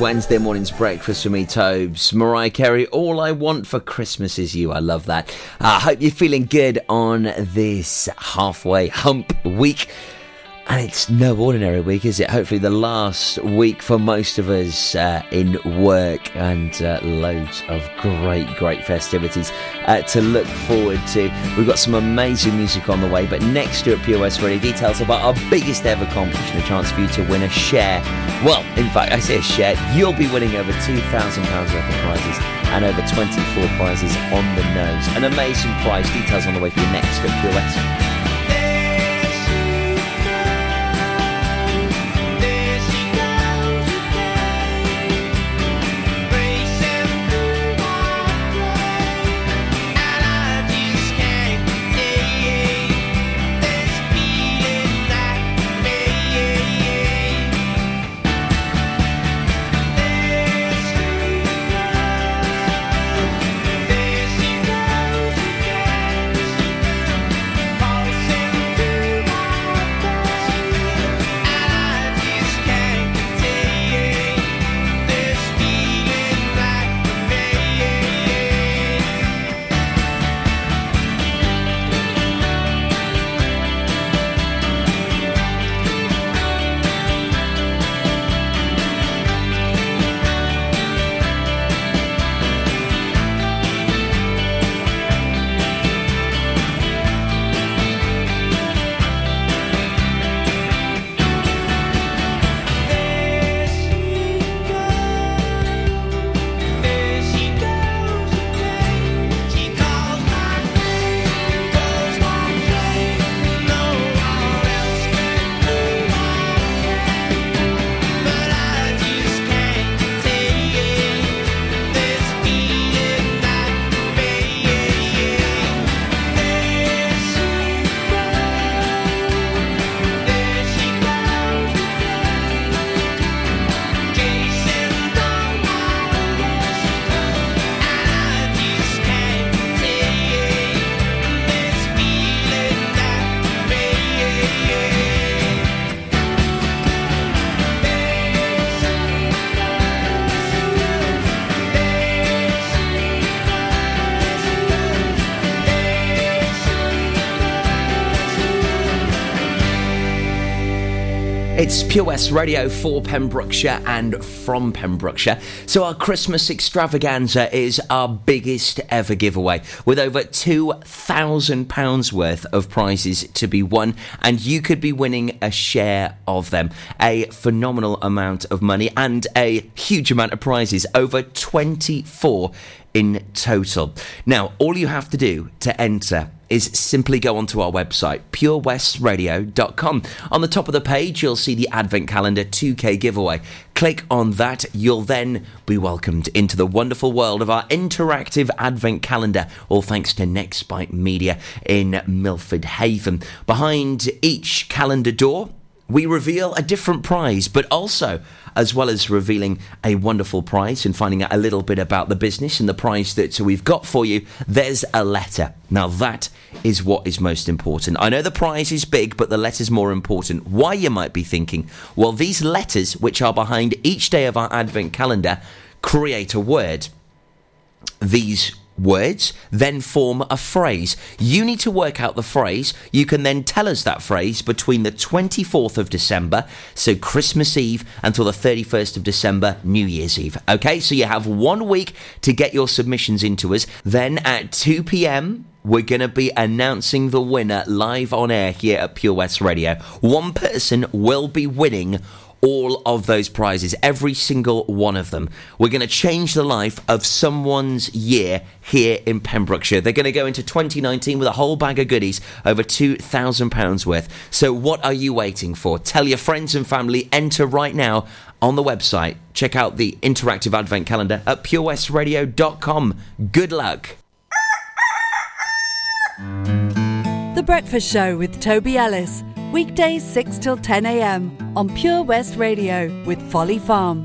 Wednesday morning's breakfast for me, Tobes. Mariah Carey, All I Want for Christmas is You. I love that. I hope you're feeling good on this halfway hump week. And it's no ordinary week, is it? Hopefully, the last week for most of us uh, in work and uh, loads of great, great festivities uh, to look forward to. We've got some amazing music on the way, but next year at POS Radio, details about our biggest ever competition, a chance for you to win a share. Well, in fact, I say a share, you'll be winning over £2,000 worth of prizes and over 24 prizes on the nose. An amazing prize. Details on the way for you next at POS. It's Pure West Radio for Pembrokeshire and from Pembrokeshire. So, our Christmas extravaganza is our biggest ever giveaway with over £2,000 worth of prizes to be won, and you could be winning a share of them. A phenomenal amount of money and a huge amount of prizes, over 24 in total. Now, all you have to do to enter is simply go onto our website, purewestradio.com. On the top of the page, you'll see the Advent Calendar 2K giveaway. Click on that, you'll then be welcomed into the wonderful world of our interactive Advent Calendar, all thanks to Nextbite Media in Milford Haven. Behind each calendar door, we reveal a different prize, but also as well as revealing a wonderful prize and finding out a little bit about the business and the prize that we've got for you, there's a letter. Now, that is what is most important. I know the prize is big, but the letter's more important. Why, you might be thinking? Well, these letters, which are behind each day of our Advent calendar, create a word. These words then form a phrase. You need to work out the phrase. You can then tell us that phrase between the 24th of December, so Christmas Eve, until the 31st of December, New Year's Eve. Okay, so you have one week to get your submissions into us. Then at 2 p.m., we're going to be announcing the winner live on air here at Pure West Radio. One person will be winning all of those prizes, every single one of them. We're going to change the life of someone's year here in Pembrokeshire. They're going to go into 2019 with a whole bag of goodies, over £2,000 worth. So, what are you waiting for? Tell your friends and family, enter right now on the website. Check out the interactive advent calendar at purewestradio.com. Good luck. The Breakfast Show with Toby Ellis Weekdays 6 till 10 a.m. on Pure West Radio with Folly Farm.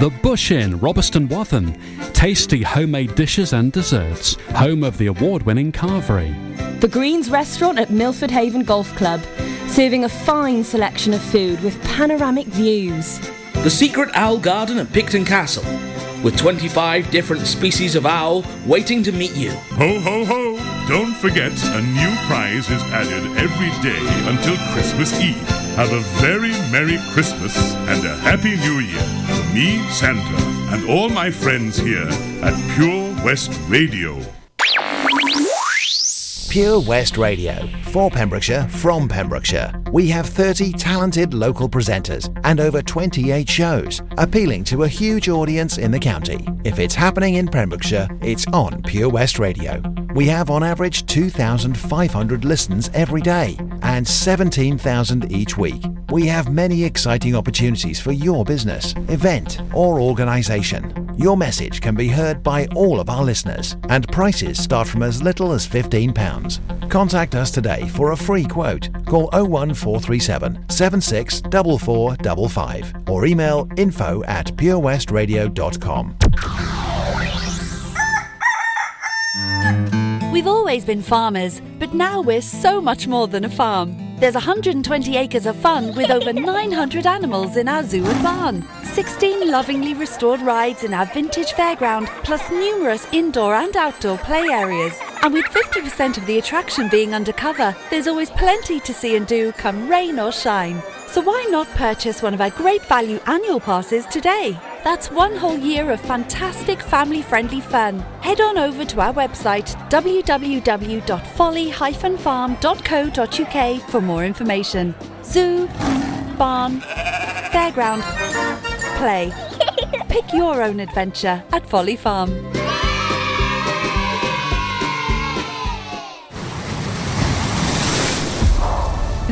The Bush Inn, Robeston Wathen. Tasty homemade dishes and desserts. Home of the award winning carvery. The Greens restaurant at Milford Haven Golf Club, serving a fine selection of food with panoramic views. The Secret Owl Garden at Picton Castle, with 25 different species of owl waiting to meet you. Ho ho ho! Don't forget, a new prize is added every day until Christmas Eve. Have a very Merry Christmas and a Happy New Year from me, Santa, and all my friends here at Pure West Radio. Pure West Radio. For Pembrokeshire, from Pembrokeshire. We have 30 talented local presenters and over 28 shows, appealing to a huge audience in the county. If it's happening in Pembrokeshire, it's on Pure West Radio. We have on average 2,500 listens every day and 17,000 each week. We have many exciting opportunities for your business, event, or organisation. Your message can be heard by all of our listeners, and prices start from as little as £15. Contact us today for a free quote. Call oh 01437 764455 or email info at purewestradio.com. We've always been farmers, but now we're so much more than a farm. There's 120 acres of fun with over 900 animals in our zoo and barn, 16 lovingly restored rides in our vintage fairground, plus numerous indoor and outdoor play areas. And with 50% of the attraction being undercover, there's always plenty to see and do come rain or shine. So why not purchase one of our great value annual passes today? That's one whole year of fantastic family friendly fun. Head on over to our website www.folly-farm.co.uk for more information. Zoo, barn, fairground, play. Pick your own adventure at Folly Farm.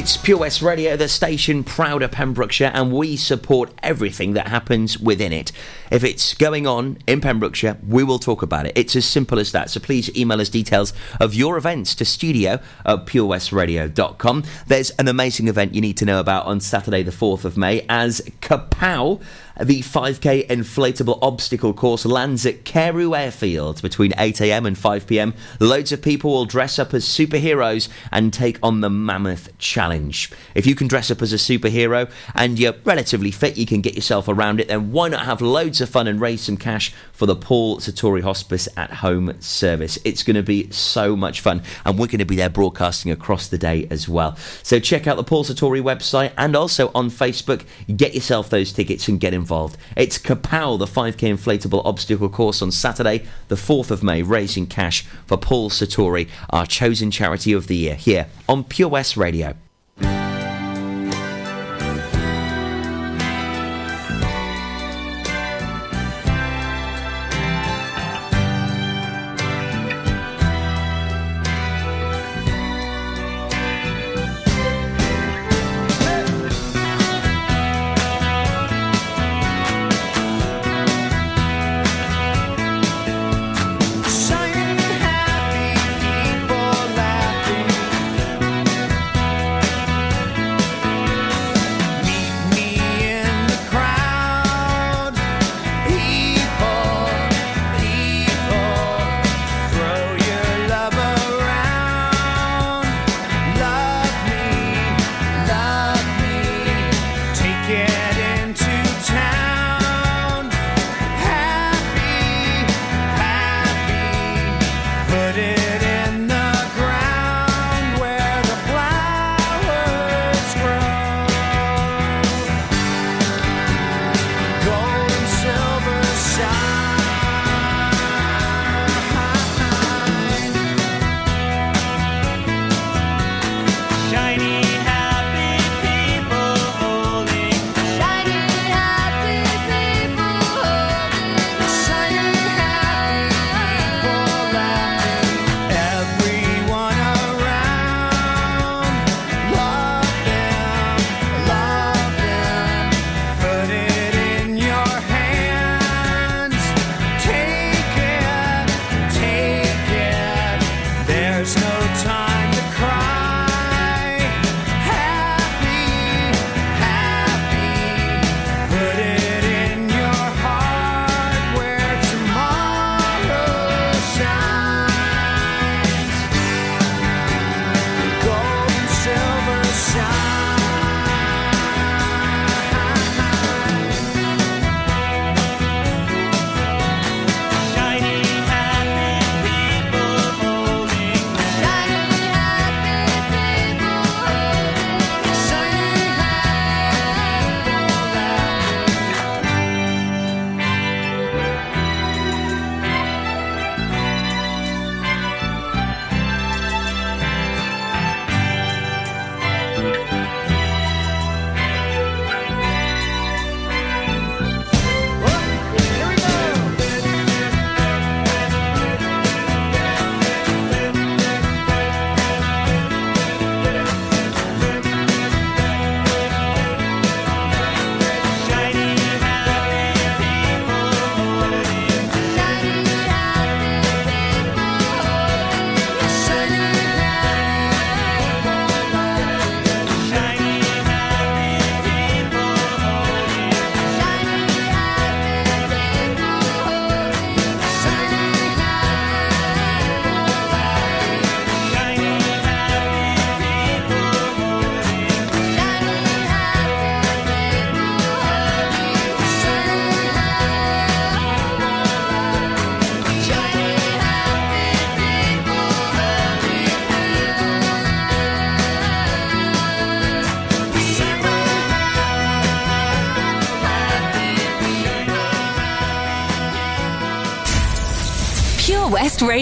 It's Pure West Radio, the station proud of Pembrokeshire, and we support everything that happens within it. If it's going on in Pembrokeshire, we will talk about it. It's as simple as that. So please email us details of your events to studio at purewestradio.com. There's an amazing event you need to know about on Saturday, the 4th of May, as Kapow the 5k inflatable obstacle course lands at Carew Airfield between 8am and 5pm. Loads of people will dress up as superheroes and take on the Mammoth Challenge. If you can dress up as a superhero and you're relatively fit, you can get yourself around it, then why not have loads of fun and raise some cash for the Paul Sartori Hospice at Home service? It's going to be so much fun, and we're going to be there broadcasting across the day as well. So check out the Paul Sartori website and also on Facebook. Get yourself those tickets and get involved. It's Kapow, the 5k inflatable obstacle course on Saturday, the 4th of May, raising cash for Paul Sartori, our chosen charity of the year, here on Pure West Radio.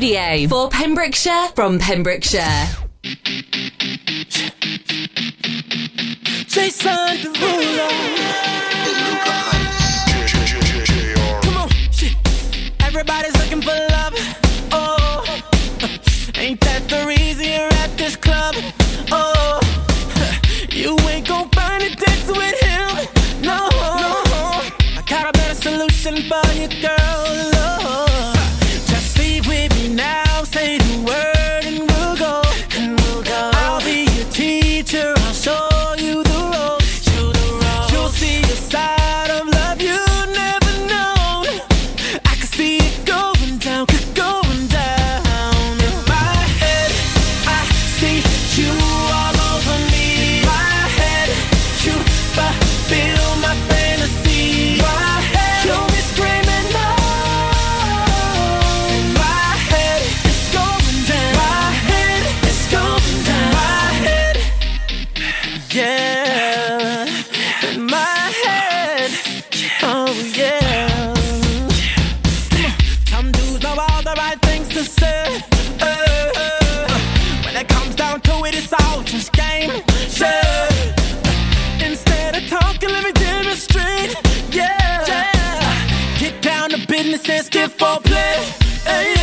Radio for Pembrokeshire from Pembrokeshire. Jason Derulo. And skip for play. Hey,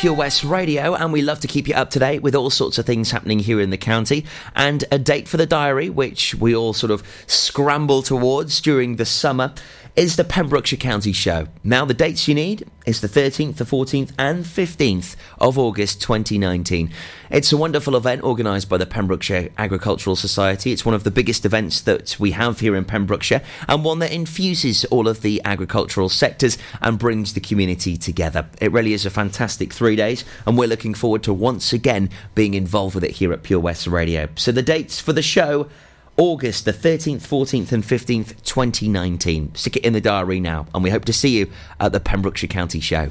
Pure West Radio, and we love to keep you up to date with all sorts of things happening here in the county. And a date for the diary, which we all sort of scramble towards during the summer, is the Pembrokeshire County Show. Now, the dates you need is the 13th, the 14th, and 15th of August 2019. It's a wonderful event organised by the Pembrokeshire Agricultural Society. It's one of the biggest events that we have here in Pembrokeshire, and one that infuses all of the agricultural sectors and brings the community together. It really is a fantastic three days, and we're looking forward to once again being involved with it here at Pure West Radio. So the dates for the show. August the 13th, 14th, and 15th, 2019. Stick it in the diary now, and we hope to see you at the Pembrokeshire County Show.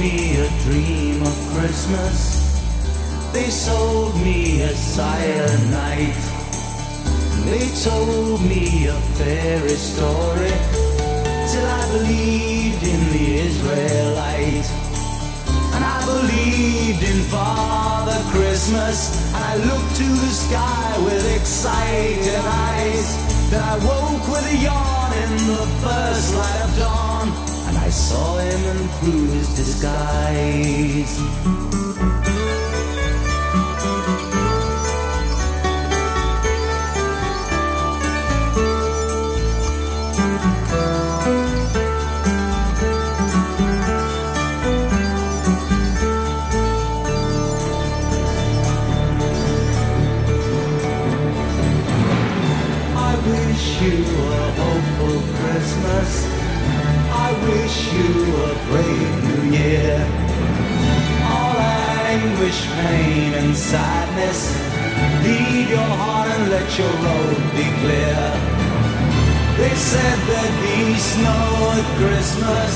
Me a dream of Christmas. They sold me a silent night. They told me a fairy story till I believed in the Israelite. And I believed in Father Christmas. I looked to the sky with excited eyes. Then I woke with a yawn in the first light of dawn. Saw him and through his disguise. Anguish, pain, and sadness. Leave your heart and let your road be clear. They said there'd be snow at Christmas.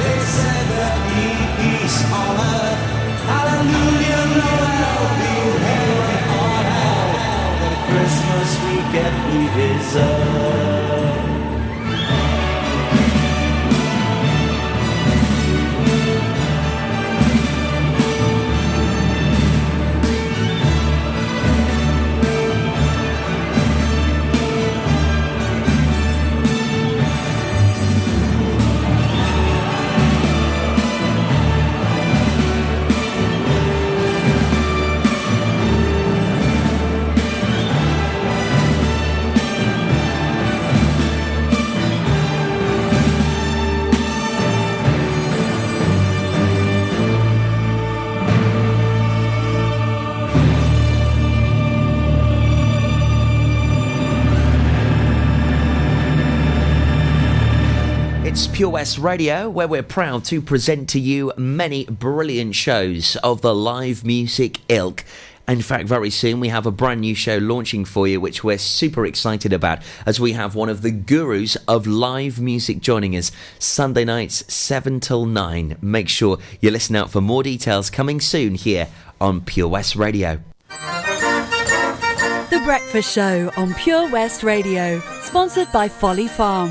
They said there'd be peace on earth. Hallelujah, Noel, be heaven on hell. The Christmas we get we deserve. Pure West Radio, where we're proud to present to you many brilliant shows of the live music ilk. In fact, very soon we have a brand new show launching for you, which we're super excited about, as we have one of the gurus of live music joining us Sunday nights, 7 till 9. Make sure you listen out for more details coming soon here on Pure West Radio. The Breakfast Show on Pure West Radio, sponsored by Folly Farm.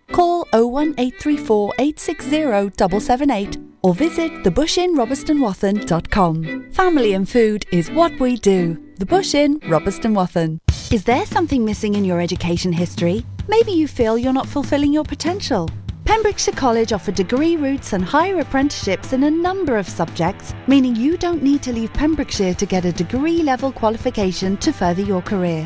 Call 01834 860 778 or visit thebushinrobertsonwathen.com. Family and food is what we do. The Bush Inn, Robeston Wathen. Is there something missing in your education history? Maybe you feel you're not fulfilling your potential. Pembrokeshire College offer degree routes and higher apprenticeships in a number of subjects, meaning you don't need to leave Pembrokeshire to get a degree level qualification to further your career.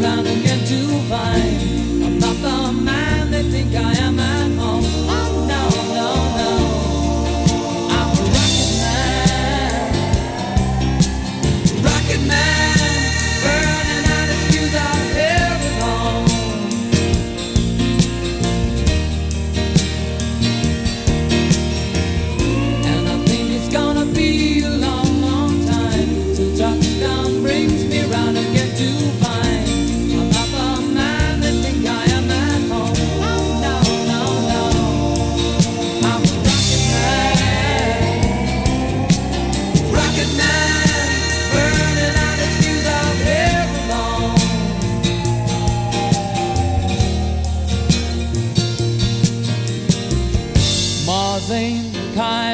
around and get too fine.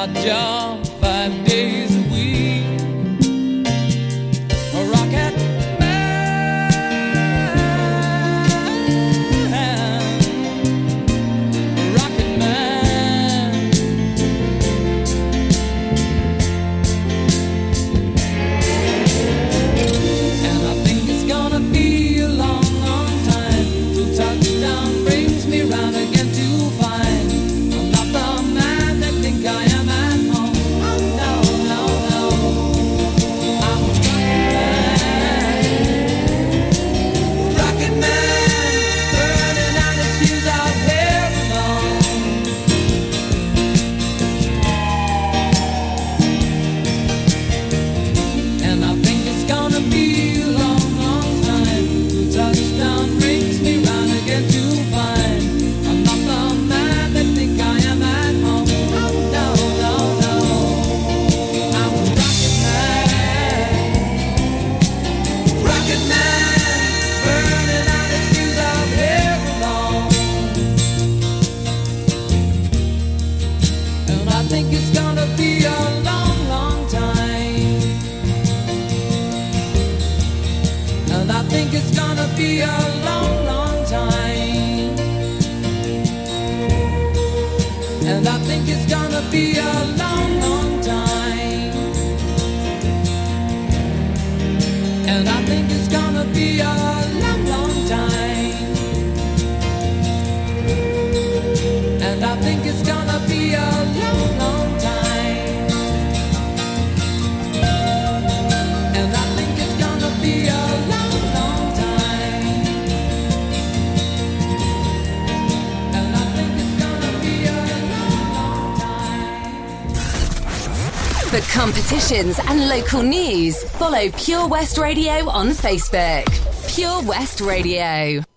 my job. Local news, follow Pure West Radio on Facebook. Pure West Radio.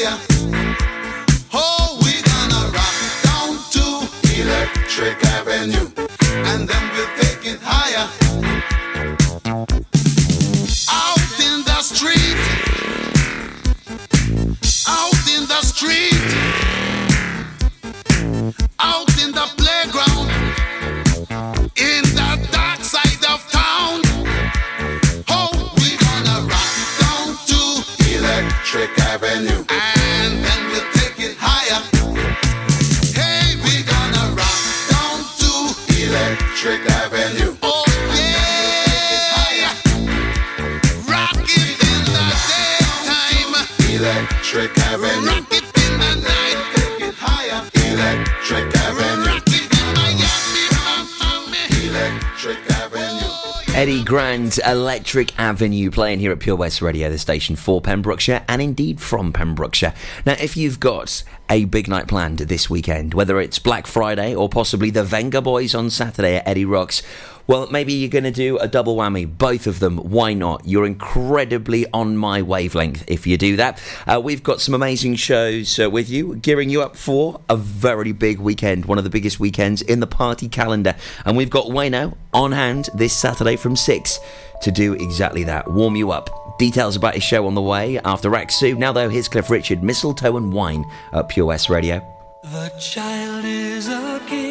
Take Grant, Electric Avenue, playing here at Pure West Radio, the station for Pembrokeshire and indeed from Pembrokeshire. Now, if you've got a big night planned this weekend, whether it's Black Friday or possibly the Vengaboys on Saturday at Eddie Rocks, well, maybe you're going to do a double whammy, both of them. Why not? You're incredibly on my wavelength if you do that. Uh, we've got some amazing shows uh, with you, gearing you up for a very big weekend, one of the biggest weekends in the party calendar. And we've got Wayno on hand this Saturday from 6 to do exactly that, warm you up. Details about his show on the way after Sue. Now, though, here's Cliff Richard, Mistletoe and Wine at Pure West Radio. The child is a king,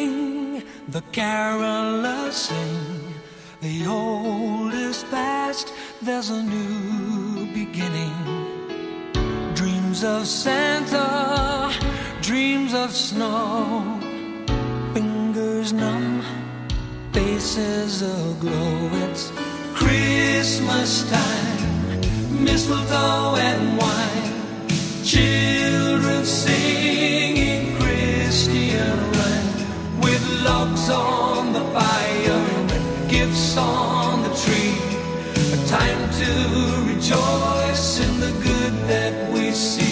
the carolers sing. The old is past, there's a new beginning. Dreams of Santa, dreams of snow. Fingers numb, faces aglow. It's Christmas time, mistletoe and wine. on the tree. A time to rejoice in the good that we see.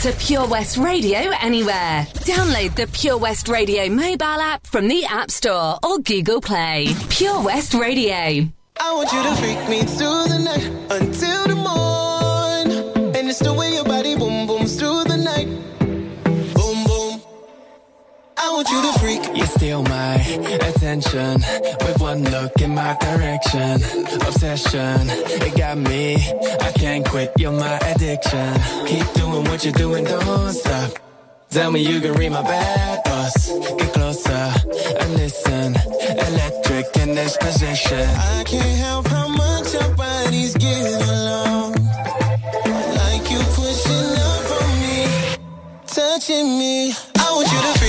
to Pure West Radio anywhere. Download the Pure West Radio mobile app from the App Store or Google Play. Pure West Radio. I want you to freak me through the night until the morning. And it's the way your body boom booms through the night. Boom boom. I want you to freak. You're still my attention with one look in my direction. Obsession, it got me. I can't quit, you're my addiction. Keep doing what you're doing, don't stop. Tell me you can read my bad thoughts. Get closer and listen. Electric in this position. I can't help how much your body's getting along. Like you pushing up on me, touching me. I want you to.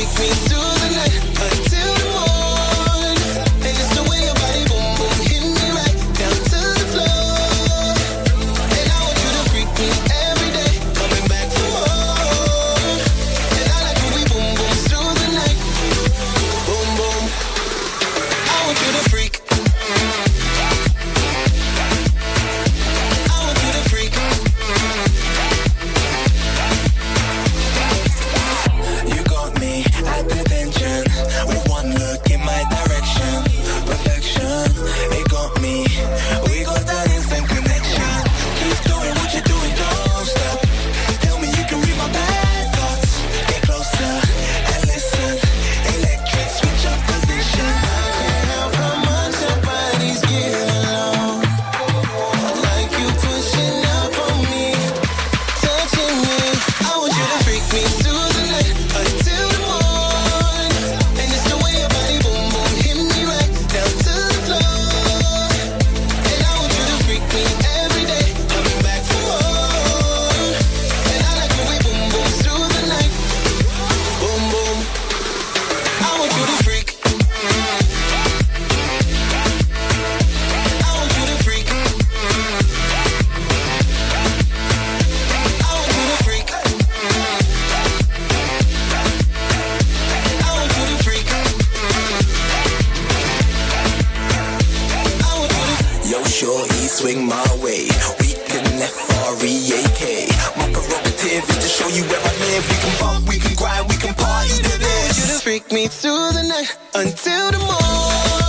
Swing my way. We can F-R-E-A-K. My prerogative is to show you where I live. We can bump, we can grind, we can party to this. You just freak me through the night until the morning.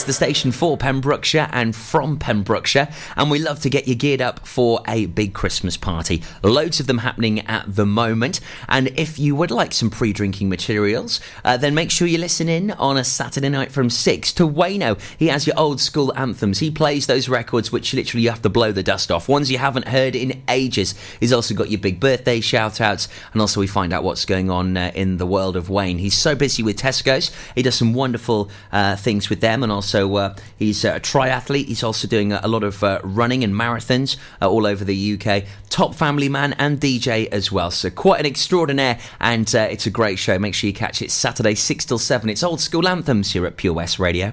It's the station for Pembrokeshire and from Pembrokeshire, and we love to get you geared up for a big Christmas party. Loads of them happening at the moment, and if you would like some pre drinking materials, uh, then make sure you listen in on a Saturday night from 6 to Wayno. He has your old school anthems. He plays those records which literally you have to blow the dust off, ones you haven't heard in ages. He's also got your big birthday shout outs, and also we find out what's going on uh, in the world of Wayne. He's so busy with Tesco's, he does some wonderful uh, things with them, and also uh, he's a triathlete. He's also doing a, lot of uh, running and marathons uh, all over the UK. Top family man and DJ as well. So quite an extraordinaire, and uh, it's a great show. Make sure you catch it Saturday six till seven. It's old school anthems here at Pure West Radio.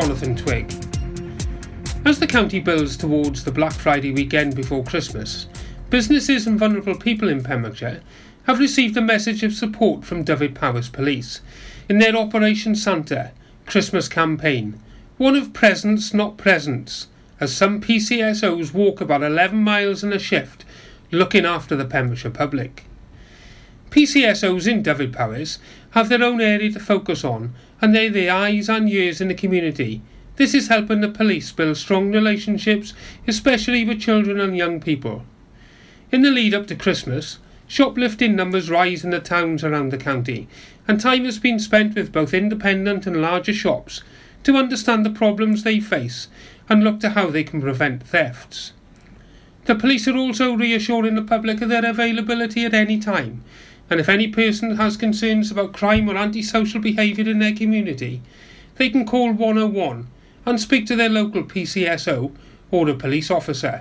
Jonathan Twig. As the county builds towards the Black Friday weekend before Christmas, businesses and vulnerable people in Pembrokeshire have received a message of support from Dyfed-Powys Police in their Operation Santa Christmas campaign, one of presents not presents, as some PCSOs walk about 11 miles in a shift looking after the Pembrokeshire public. PCSOs in Dyfed-Powys have their own area to focus on and they're the eyes and ears in the community. This is helping the police build strong relationships, especially with children and young people. In the lead up to Christmas, shoplifting numbers rise in the towns around the county, and time has been spent with both independent and larger shops to understand the problems they face and look to how they can prevent thefts. The police are also reassuring the public of their availability at any time, and if any person has concerns about crime or antisocial behaviour in their community, they can call 101 and speak to their local PCSO or a police officer.